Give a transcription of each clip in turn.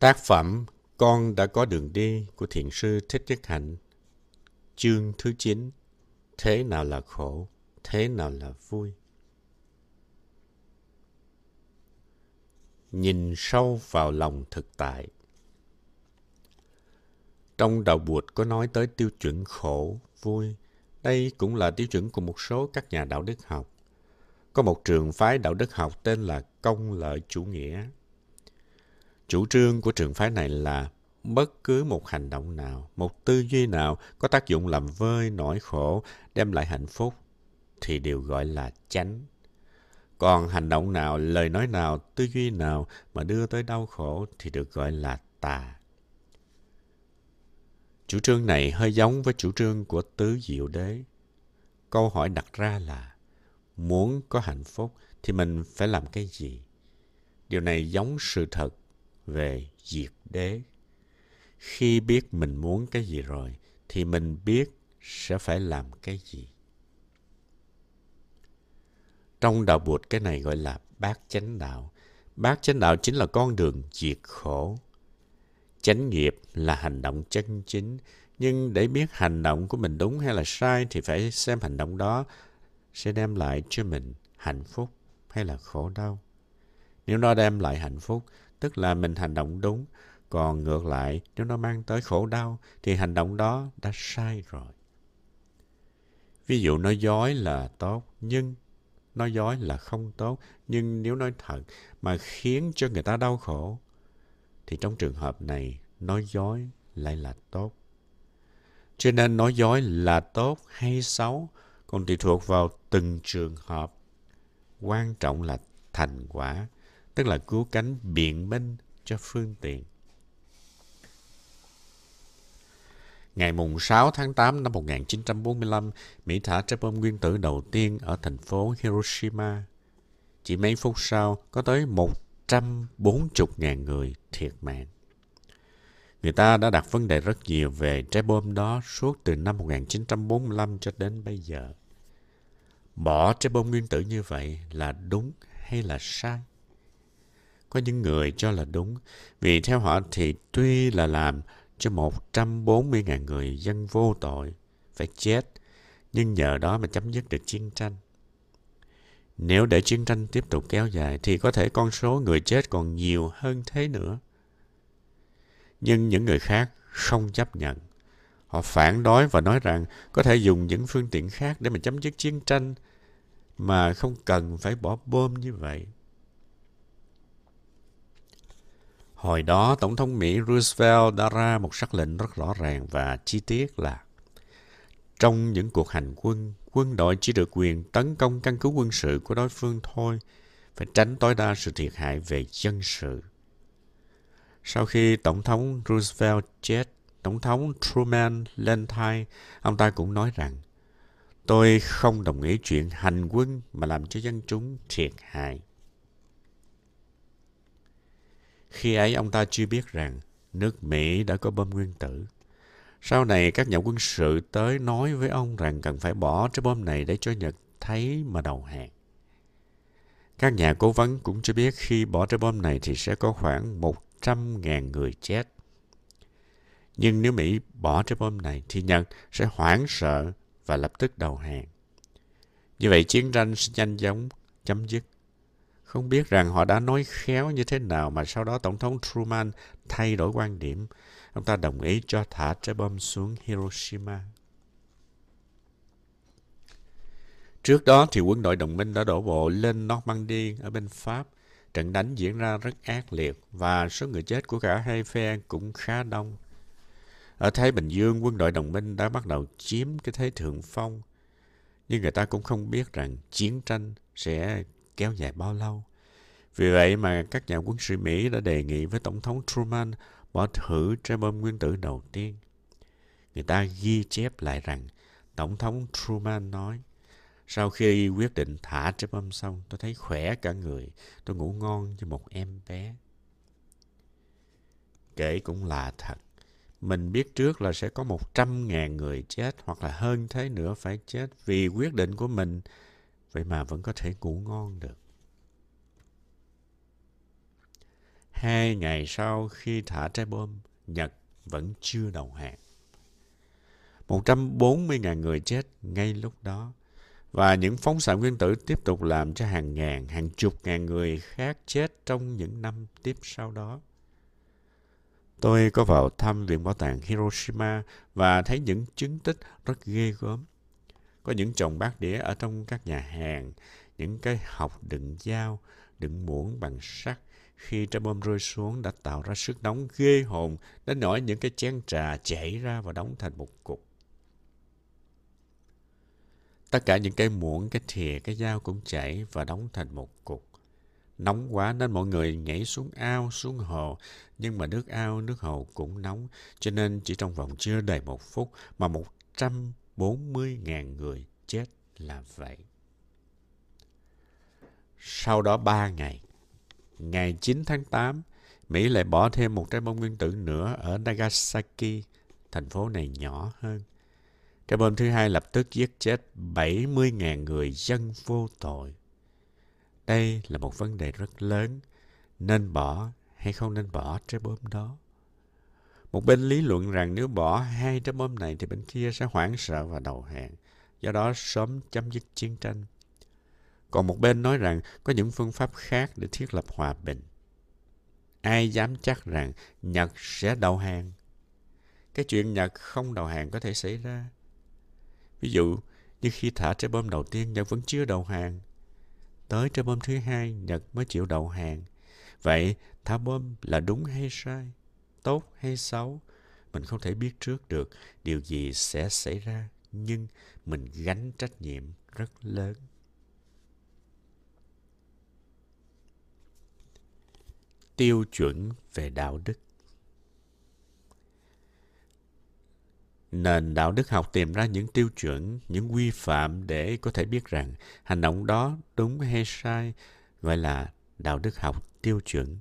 Tác phẩm Con đã có đường đi của thiền sư Thích Nhất Hạnh Chương thứ 9 Thế nào là khổ, thế nào là vui Nhìn sâu vào lòng thực tại Trong đạo Bụt có nói tới tiêu chuẩn khổ, vui. Đây cũng là tiêu chuẩn của một số các nhà đạo đức học. Có một trường phái đạo đức học tên là công lợi chủ nghĩa Chủ trương của trường phái này là bất cứ một hành động nào, một tư duy nào có tác dụng làm vơi nỗi khổ, đem lại hạnh phúc, thì đều gọi là chánh. Còn hành động nào, lời nói nào, tư duy nào mà đưa tới đau khổ thì được gọi là tà. Chủ trương này hơi giống với chủ trương của tứ diệu đế. Câu hỏi đặt ra là, muốn có hạnh phúc thì mình phải làm cái gì? Điều này giống sự thật về diệt đế. Khi biết mình muốn cái gì rồi, thì mình biết sẽ phải làm cái gì. Trong đạo Bụt cái này gọi là bát chánh đạo. Bát chánh đạo chính là con đường diệt khổ. Chánh nghiệp là hành động chân chính, nhưng để biết hành động của mình đúng hay là sai thì phải xem hành động đó sẽ đem lại cho mình hạnh phúc hay là khổ đau. Nếu nó đem lại hạnh phúc tức là mình hành động đúng. Còn ngược lại, nếu nó mang tới khổ đau, thì hành động đó đã sai rồi. Ví dụ nói dối là tốt, nhưng nói dối là không tốt. Nhưng nếu nói thật mà khiến cho người ta đau khổ, thì trong trường hợp này, nói dối lại là tốt. Cho nên nói dối là tốt hay xấu còn tùy thuộc vào từng trường hợp. Quan trọng là thành quả tức là cứu cánh biện minh cho phương tiện. Ngày mùng 6 tháng 8 năm 1945, Mỹ thả trái bom nguyên tử đầu tiên ở thành phố Hiroshima. Chỉ mấy phút sau, có tới 140.000 người thiệt mạng. Người ta đã đặt vấn đề rất nhiều về trái bom đó suốt từ năm 1945 cho đến bây giờ. Bỏ trái bom nguyên tử như vậy là đúng hay là sai? Có những người cho là đúng, vì theo họ thì tuy là làm cho 140.000 người dân vô tội phải chết, nhưng nhờ đó mà chấm dứt được chiến tranh. Nếu để chiến tranh tiếp tục kéo dài thì có thể con số người chết còn nhiều hơn thế nữa. Nhưng những người khác không chấp nhận. Họ phản đối và nói rằng có thể dùng những phương tiện khác để mà chấm dứt chiến tranh mà không cần phải bỏ bom như vậy. Hồi đó, Tổng thống Mỹ Roosevelt đã ra một sắc lệnh rất rõ ràng và chi tiết là trong những cuộc hành quân, quân đội chỉ được quyền tấn công căn cứ quân sự của đối phương thôi, phải tránh tối đa sự thiệt hại về dân sự. Sau khi Tổng thống Roosevelt chết, Tổng thống Truman lên thai, ông ta cũng nói rằng Tôi không đồng ý chuyện hành quân mà làm cho dân chúng thiệt hại. Khi ấy ông ta chưa biết rằng nước Mỹ đã có bom nguyên tử. Sau này các nhà quân sự tới nói với ông rằng cần phải bỏ trái bom này để cho Nhật thấy mà đầu hàng. Các nhà cố vấn cũng cho biết khi bỏ trái bom này thì sẽ có khoảng 100.000 người chết. Nhưng nếu Mỹ bỏ trái bom này thì Nhật sẽ hoảng sợ và lập tức đầu hàng. Như vậy chiến tranh sẽ nhanh chóng chấm dứt. Không biết rằng họ đã nói khéo như thế nào mà sau đó Tổng thống Truman thay đổi quan điểm. Ông ta đồng ý cho thả trái bom xuống Hiroshima. Trước đó thì quân đội đồng minh đã đổ bộ lên Normandy ở bên Pháp. Trận đánh diễn ra rất ác liệt và số người chết của cả hai phe cũng khá đông. Ở Thái Bình Dương, quân đội đồng minh đã bắt đầu chiếm cái thế thượng phong. Nhưng người ta cũng không biết rằng chiến tranh sẽ kéo dài bao lâu. Vì vậy mà các nhà quân sự Mỹ đã đề nghị với Tổng thống Truman bỏ thử trái bom nguyên tử đầu tiên. Người ta ghi chép lại rằng Tổng thống Truman nói sau khi quyết định thả trái bom xong, tôi thấy khỏe cả người. Tôi ngủ ngon như một em bé. Kể cũng là thật. Mình biết trước là sẽ có một trăm ngàn người chết hoặc là hơn thế nữa phải chết vì quyết định của mình vậy mà vẫn có thể ngủ ngon được. Hai ngày sau khi thả trái bom, Nhật vẫn chưa đầu hàng. 140.000 người chết ngay lúc đó. Và những phóng xạ nguyên tử tiếp tục làm cho hàng ngàn, hàng chục ngàn người khác chết trong những năm tiếp sau đó. Tôi có vào thăm viện bảo tàng Hiroshima và thấy những chứng tích rất ghê gớm. Có những chồng bát đĩa ở trong các nhà hàng, những cái học đựng dao, đựng muỗng bằng sắt. Khi trái bom rơi xuống đã tạo ra sức nóng ghê hồn đến nỗi những cái chén trà chảy ra và đóng thành một cục. Tất cả những cái muỗng, cái thìa, cái dao cũng chảy và đóng thành một cục. Nóng quá nên mọi người nhảy xuống ao, xuống hồ. Nhưng mà nước ao, nước hồ cũng nóng. Cho nên chỉ trong vòng chưa đầy một phút mà một trăm 40.000 người chết là vậy. Sau đó 3 ngày, ngày 9 tháng 8, Mỹ lại bỏ thêm một trái bom nguyên tử nữa ở Nagasaki, thành phố này nhỏ hơn. Trái bom thứ hai lập tức giết chết 70.000 người dân vô tội. Đây là một vấn đề rất lớn. Nên bỏ hay không nên bỏ trái bom đó? Một bên lý luận rằng nếu bỏ hai trái bom này thì bên kia sẽ hoảng sợ và đầu hàng. Do đó sớm chấm dứt chiến tranh. Còn một bên nói rằng có những phương pháp khác để thiết lập hòa bình. Ai dám chắc rằng Nhật sẽ đầu hàng? Cái chuyện Nhật không đầu hàng có thể xảy ra. Ví dụ, như khi thả trái bom đầu tiên, Nhật vẫn chưa đầu hàng. Tới trái bom thứ hai, Nhật mới chịu đầu hàng. Vậy, thả bom là đúng hay sai? Tốt hay xấu? Mình không thể biết trước được điều gì sẽ xảy ra, nhưng mình gánh trách nhiệm rất lớn. Tiêu chuẩn về đạo đức nền đạo đức học tìm ra những tiêu chuẩn, những quy phạm để có thể biết rằng hành động đó đúng hay sai, gọi là đạo đức học tiêu chuẩn.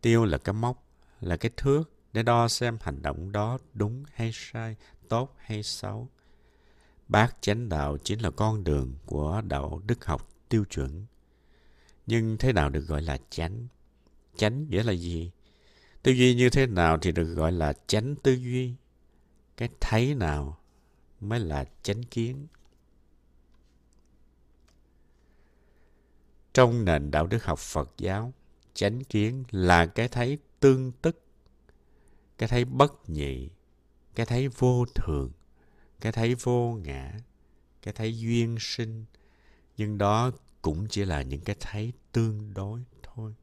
Tiêu là cái mốc, là cái thước để đo xem hành động đó đúng hay sai, tốt hay xấu. Bát chánh đạo chính là con đường của đạo đức học tiêu chuẩn. Nhưng thế nào được gọi là chánh? Chánh nghĩa là gì? Tư duy như thế nào thì được gọi là chánh tư duy? cái thấy nào mới là chánh kiến trong nền đạo đức học phật giáo chánh kiến là cái thấy tương tức. Cái thấy bất nhị, cái thấy vô thường, cái thấy vô ngã, cái thấy duyên sinh. Nhưng đó cũng chỉ là những cái thấy tương đối thôi.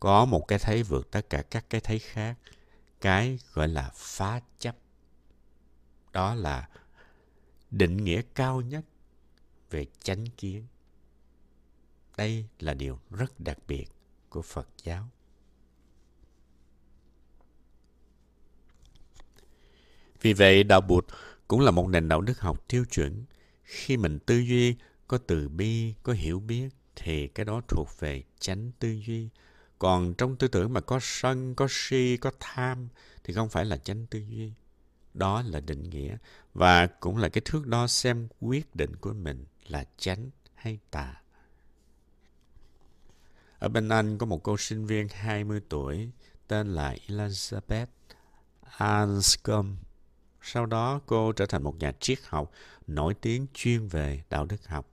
Có một cái thấy vượt tất cả các cái thấy khác. Cái gọi là phá chấp. Đó là định nghĩa cao nhất về chánh kiến. Đây là điều rất đặc biệt của phật giáo vì vậy đạo bụt cũng là một nền đạo đức học tiêu chuẩn khi mình tư duy có từ bi có hiểu biết thì cái đó thuộc về chánh tư duy còn trong tư tưởng mà có sân, có si, có tham thì không phải là chánh tư duy. Đó là định nghĩa và cũng là cái thước đo xem quyết định của mình là chánh hay tà. Ở bên Anh có một cô sinh viên 20 tuổi tên là Elizabeth Anscombe. Sau đó, cô trở thành một nhà triết học nổi tiếng chuyên về đạo đức học.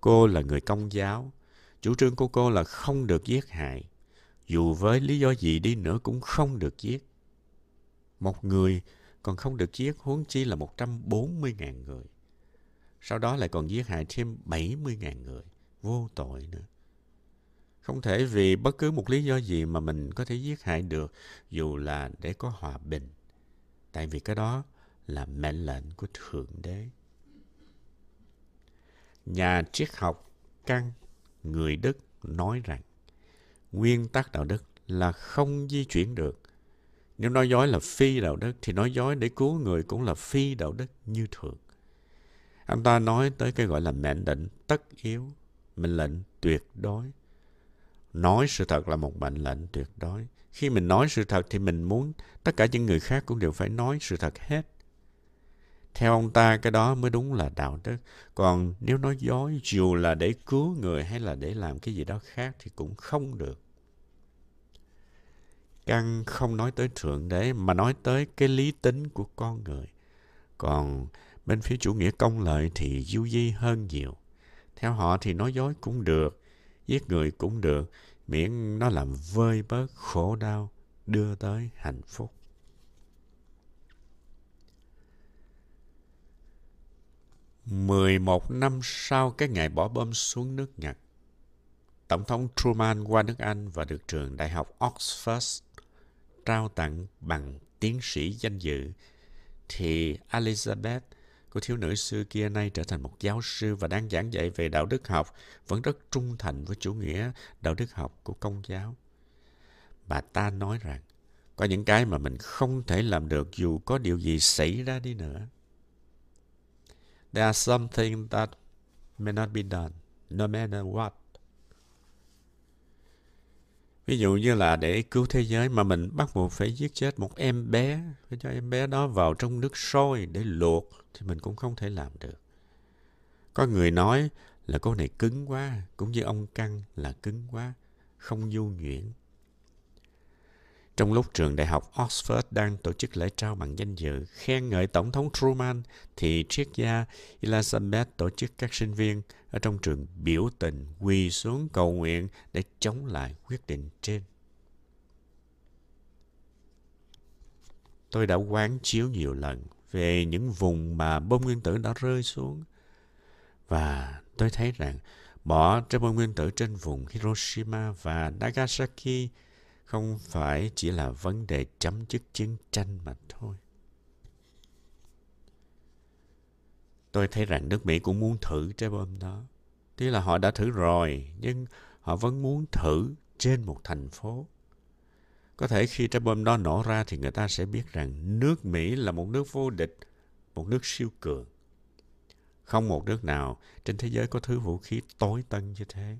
Cô là người công giáo Chủ trương của cô là không được giết hại. Dù với lý do gì đi nữa cũng không được giết. Một người còn không được giết huống chi là 140.000 người. Sau đó lại còn giết hại thêm 70.000 người. Vô tội nữa. Không thể vì bất cứ một lý do gì mà mình có thể giết hại được dù là để có hòa bình. Tại vì cái đó là mệnh lệnh của Thượng Đế. Nhà triết học Căng người Đức nói rằng nguyên tắc đạo đức là không di chuyển được. Nếu nói dối là phi đạo đức thì nói dối để cứu người cũng là phi đạo đức như thường. Anh ta nói tới cái gọi là mệnh lệnh tất yếu, mệnh lệnh tuyệt đối. Nói sự thật là một mệnh lệnh tuyệt đối. Khi mình nói sự thật thì mình muốn tất cả những người khác cũng đều phải nói sự thật hết. Theo ông ta, cái đó mới đúng là đạo đức. Còn nếu nói dối, dù là để cứu người hay là để làm cái gì đó khác thì cũng không được. Căn không nói tới Thượng Đế mà nói tới cái lý tính của con người. Còn bên phía chủ nghĩa công lợi thì du di hơn nhiều. Theo họ thì nói dối cũng được, giết người cũng được, miễn nó làm vơi bớt khổ đau, đưa tới hạnh phúc. Mười một năm sau cái ngày bỏ bom xuống nước Nhật, Tổng thống Truman qua nước Anh và được trường Đại học Oxford trao tặng bằng tiến sĩ danh dự, thì Elizabeth, cô thiếu nữ xưa kia nay trở thành một giáo sư và đang giảng dạy về đạo đức học, vẫn rất trung thành với chủ nghĩa đạo đức học của công giáo. Bà ta nói rằng, có những cái mà mình không thể làm được dù có điều gì xảy ra đi nữa. There are some things that may not be done, no matter what. Ví dụ như là để cứu thế giới mà mình bắt buộc phải giết chết một em bé, phải cho em bé đó vào trong nước sôi để luộc thì mình cũng không thể làm được. Có người nói là cô này cứng quá, cũng như ông Căng là cứng quá, không du nhuyễn. Trong lúc trường đại học Oxford đang tổ chức lễ trao bằng danh dự khen ngợi Tổng thống Truman, thì triết gia Elizabeth tổ chức các sinh viên ở trong trường biểu tình quỳ xuống cầu nguyện để chống lại quyết định trên. Tôi đã quán chiếu nhiều lần về những vùng mà bom nguyên tử đã rơi xuống. Và tôi thấy rằng bỏ trái bom nguyên tử trên vùng Hiroshima và Nagasaki không phải chỉ là vấn đề chấm dứt chiến tranh mà thôi. Tôi thấy rằng nước Mỹ cũng muốn thử trái bom đó. Tuy là họ đã thử rồi, nhưng họ vẫn muốn thử trên một thành phố. Có thể khi trái bom đó nổ ra thì người ta sẽ biết rằng nước Mỹ là một nước vô địch, một nước siêu cường. Không một nước nào trên thế giới có thứ vũ khí tối tân như thế.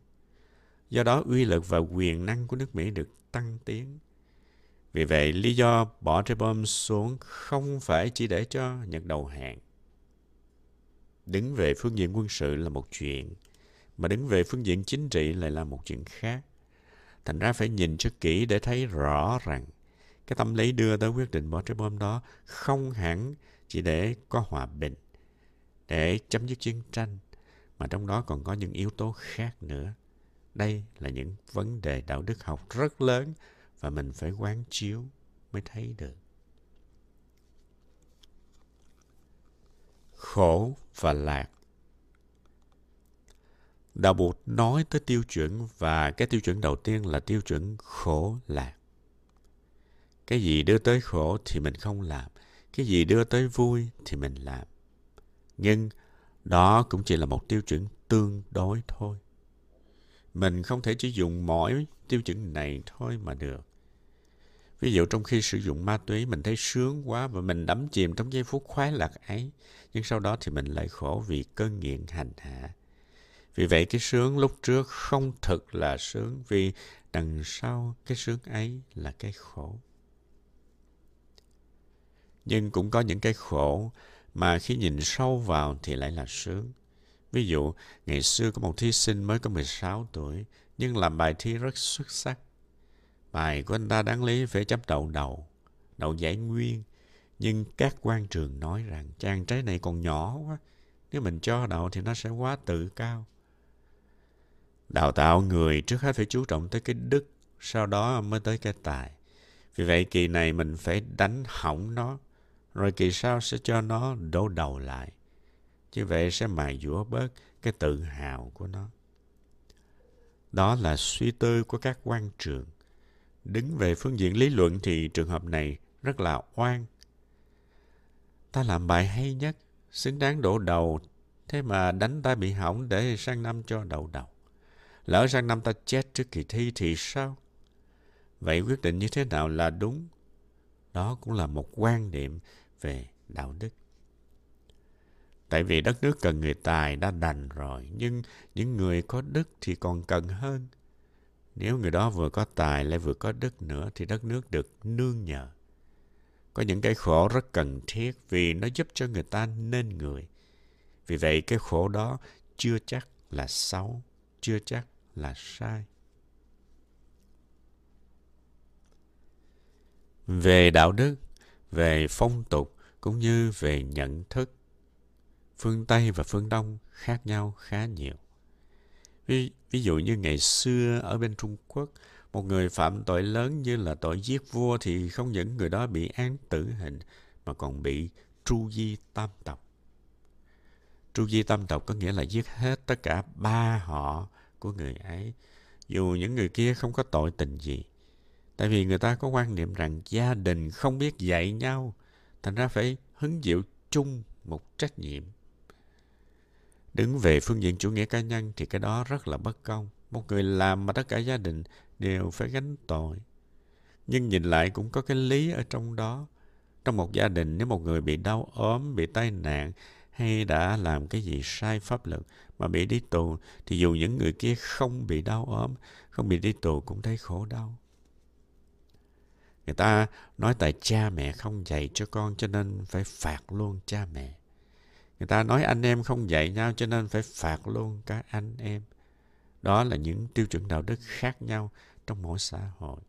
Do đó uy lực và quyền năng của nước Mỹ được tăng tiến. Vì vậy, lý do bỏ trái bom xuống không phải chỉ để cho Nhật đầu hàng. Đứng về phương diện quân sự là một chuyện, mà đứng về phương diện chính trị lại là một chuyện khác. Thành ra phải nhìn cho kỹ để thấy rõ rằng cái tâm lý đưa tới quyết định bỏ trái bom đó không hẳn chỉ để có hòa bình, để chấm dứt chiến tranh, mà trong đó còn có những yếu tố khác nữa. Đây là những vấn đề đạo đức học rất lớn và mình phải quán chiếu mới thấy được. Khổ và lạc Đạo Bụt nói tới tiêu chuẩn và cái tiêu chuẩn đầu tiên là tiêu chuẩn khổ lạc. Cái gì đưa tới khổ thì mình không làm. Cái gì đưa tới vui thì mình làm. Nhưng đó cũng chỉ là một tiêu chuẩn tương đối thôi. Mình không thể chỉ dùng mỗi tiêu chuẩn này thôi mà được. Ví dụ trong khi sử dụng ma túy, mình thấy sướng quá và mình đắm chìm trong giây phút khoái lạc ấy. Nhưng sau đó thì mình lại khổ vì cơn nghiện hành hạ. Vì vậy cái sướng lúc trước không thực là sướng, vì đằng sau cái sướng ấy là cái khổ. Nhưng cũng có những cái khổ mà khi nhìn sâu vào thì lại là sướng. Ví dụ, ngày xưa có một thí sinh mới có 16 tuổi, nhưng làm bài thi rất xuất sắc. Bài của anh ta đáng lý phải chấp đậu đầu, đậu giải nguyên. Nhưng các quan trường nói rằng chàng trai này còn nhỏ quá. Nếu mình cho đậu thì nó sẽ quá tự cao. Đào tạo người trước hết phải chú trọng tới cái đức, sau đó mới tới cái tài. Vì vậy kỳ này mình phải đánh hỏng nó, rồi kỳ sau sẽ cho nó đổ đầu lại. Như vậy sẽ mài dũa bớt cái tự hào của nó. Đó là suy tư của các quan trường. Đứng về phương diện lý luận thì trường hợp này rất là oan. Ta làm bài hay nhất, xứng đáng đổ đầu, thế mà đánh ta bị hỏng để sang năm cho đậu đầu. Lỡ sang năm ta chết trước kỳ thi thì sao? Vậy quyết định như thế nào là đúng? Đó cũng là một quan niệm về đạo đức. Tại vì đất nước cần người tài đã đành rồi, nhưng những người có đức thì còn cần hơn. Nếu người đó vừa có tài lại vừa có đức nữa thì đất nước được nương nhờ. có những cái khổ rất cần thiết vì nó giúp cho người ta nên người. Vì vậy cái khổ đó chưa chắc là xấu, chưa chắc là sai. Về đạo đức, về phong tục cũng như về nhận thức, phương Tây và phương Đông khác nhau khá nhiều. Ví, ví dụ như ngày xưa ở bên Trung Quốc, một người phạm tội lớn như là tội giết vua thì không những người đó bị án tử hình mà còn bị tru di tam tộc. Tru di tam tộc có nghĩa là giết hết tất cả ba họ của người ấy, dù những người kia không có tội tình gì. Tại vì người ta có quan niệm rằng gia đình không biết dạy nhau, thành ra phải hứng chịu chung một trách nhiệm. Đứng về phương diện chủ nghĩa cá nhân thì cái đó rất là bất công. Một người làm mà tất cả gia đình đều phải gánh tội. Nhưng nhìn lại cũng có cái lý ở trong đó. Trong một gia đình nếu một người bị đau ốm, bị tai nạn hay đã làm cái gì sai pháp luật mà bị đi tù thì dù những người kia không bị đau ốm, không bị đi tù cũng thấy khổ đau. Người ta nói tại cha mẹ không dạy cho con cho nên phải phạt luôn cha mẹ. Người ta nói anh em không dạy nhau cho nên phải phạt luôn các anh em. Đó là những tiêu chuẩn đạo đức khác nhau trong mỗi xã hội.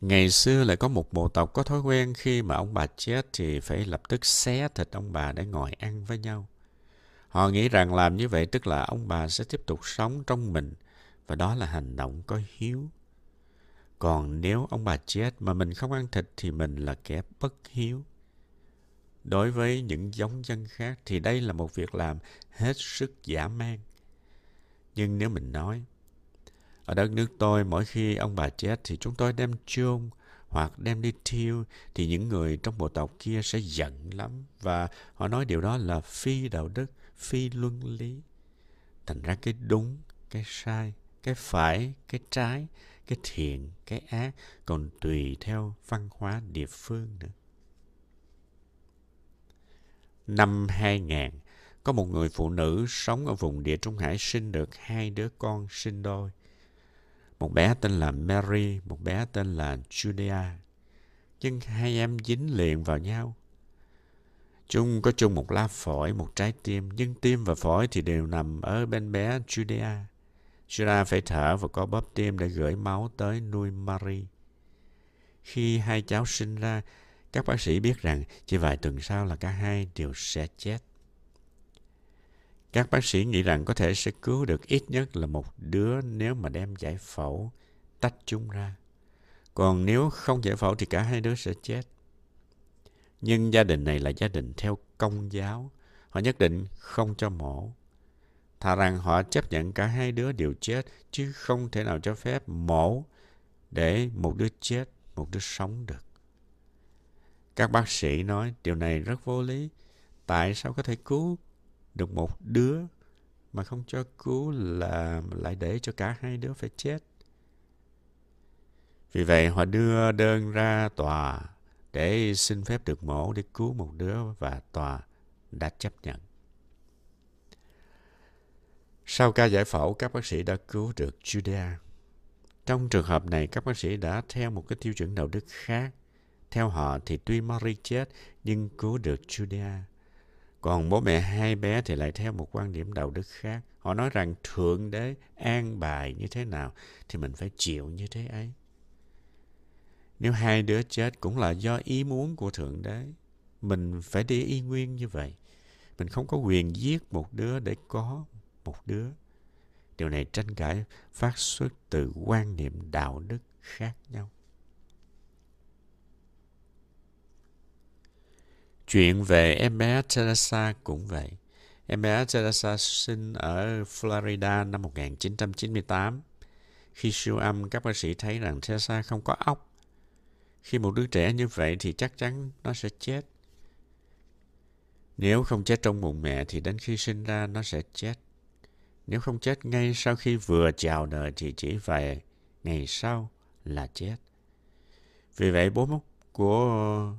Ngày xưa lại có một bộ tộc có thói quen khi mà ông bà chết thì phải lập tức xé thịt ông bà để ngồi ăn với nhau. Họ nghĩ rằng làm như vậy tức là ông bà sẽ tiếp tục sống trong mình và đó là hành động có hiếu. Còn nếu ông bà chết mà mình không ăn thịt thì mình là kẻ bất hiếu. Đối với những giống dân khác thì đây là một việc làm hết sức giả man. Nhưng nếu mình nói, ở đất nước tôi mỗi khi ông bà chết thì chúng tôi đem chôn hoặc đem đi thiêu thì những người trong bộ tộc kia sẽ giận lắm và họ nói điều đó là phi đạo đức, phi luân lý. Thành ra cái đúng, cái sai, cái phải, cái trái, cái thiện, cái ác còn tùy theo văn hóa địa phương nữa. Năm 2000, có một người phụ nữ sống ở vùng địa Trung Hải sinh được hai đứa con sinh đôi. Một bé tên là Mary, một bé tên là Judea. Nhưng hai em dính liền vào nhau. Chúng có chung một lá phổi, một trái tim, nhưng tim và phổi thì đều nằm ở bên bé Judea. Judea phải thở và có bóp tim để gửi máu tới nuôi Mary. Khi hai cháu sinh ra, các bác sĩ biết rằng chỉ vài tuần sau là cả hai đều sẽ chết. Các bác sĩ nghĩ rằng có thể sẽ cứu được ít nhất là một đứa nếu mà đem giải phẫu, tách chúng ra. Còn nếu không giải phẫu thì cả hai đứa sẽ chết. Nhưng gia đình này là gia đình theo công giáo. Họ nhất định không cho mổ. Thà rằng họ chấp nhận cả hai đứa đều chết, chứ không thể nào cho phép mổ để một đứa chết, một đứa sống được. Các bác sĩ nói điều này rất vô lý. Tại sao có thể cứu được một đứa mà không cho cứu là lại để cho cả hai đứa phải chết? Vì vậy họ đưa đơn ra tòa để xin phép được mổ để cứu một đứa và tòa đã chấp nhận. Sau ca giải phẫu, các bác sĩ đã cứu được Judea. Trong trường hợp này, các bác sĩ đã theo một cái tiêu chuẩn đạo đức khác. Theo họ thì tuy Mary chết nhưng cứu được Judea. Còn bố mẹ hai bé thì lại theo một quan điểm đạo đức khác. Họ nói rằng Thượng Đế an bài như thế nào thì mình phải chịu như thế ấy. Nếu hai đứa chết cũng là do ý muốn của Thượng Đế. Mình phải đi y nguyên như vậy. Mình không có quyền giết một đứa để có một đứa. Điều này tranh cãi phát xuất từ quan niệm đạo đức khác nhau. Chuyện về em bé Teresa cũng vậy. Em bé Teresa sinh ở Florida năm 1998. Khi siêu âm, các bác sĩ thấy rằng Teresa không có óc. Khi một đứa trẻ như vậy thì chắc chắn nó sẽ chết. Nếu không chết trong bụng mẹ thì đến khi sinh ra nó sẽ chết. Nếu không chết ngay sau khi vừa chào đời thì chỉ vài ngày sau là chết. Vì vậy bố của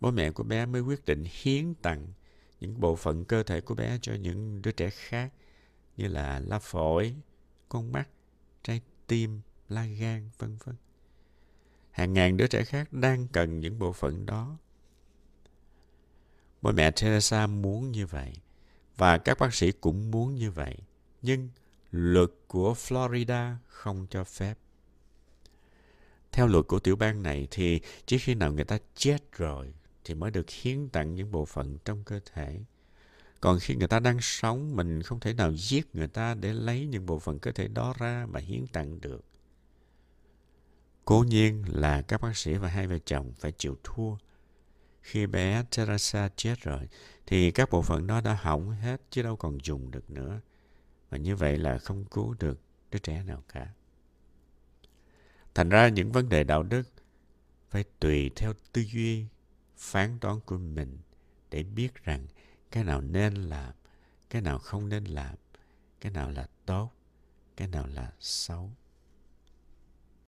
bố mẹ của bé mới quyết định hiến tặng những bộ phận cơ thể của bé cho những đứa trẻ khác như là lá phổi, con mắt, trái tim, lá gan, vân vân. hàng ngàn đứa trẻ khác đang cần những bộ phận đó. Bố mẹ Teresa muốn như vậy và các bác sĩ cũng muốn như vậy. Nhưng luật của Florida không cho phép. Theo luật của tiểu bang này thì chỉ khi nào người ta chết rồi thì mới được hiến tặng những bộ phận trong cơ thể. Còn khi người ta đang sống, mình không thể nào giết người ta để lấy những bộ phận cơ thể đó ra mà hiến tặng được. Cố nhiên là các bác sĩ và hai vợ chồng phải chịu thua. Khi bé Teresa chết rồi, thì các bộ phận đó đã hỏng hết chứ đâu còn dùng được nữa. Và như vậy là không cứu được đứa trẻ nào cả. Thành ra những vấn đề đạo đức phải tùy theo tư duy, phán đoán của mình để biết rằng cái nào nên làm, cái nào không nên làm, cái nào là tốt, cái nào là xấu.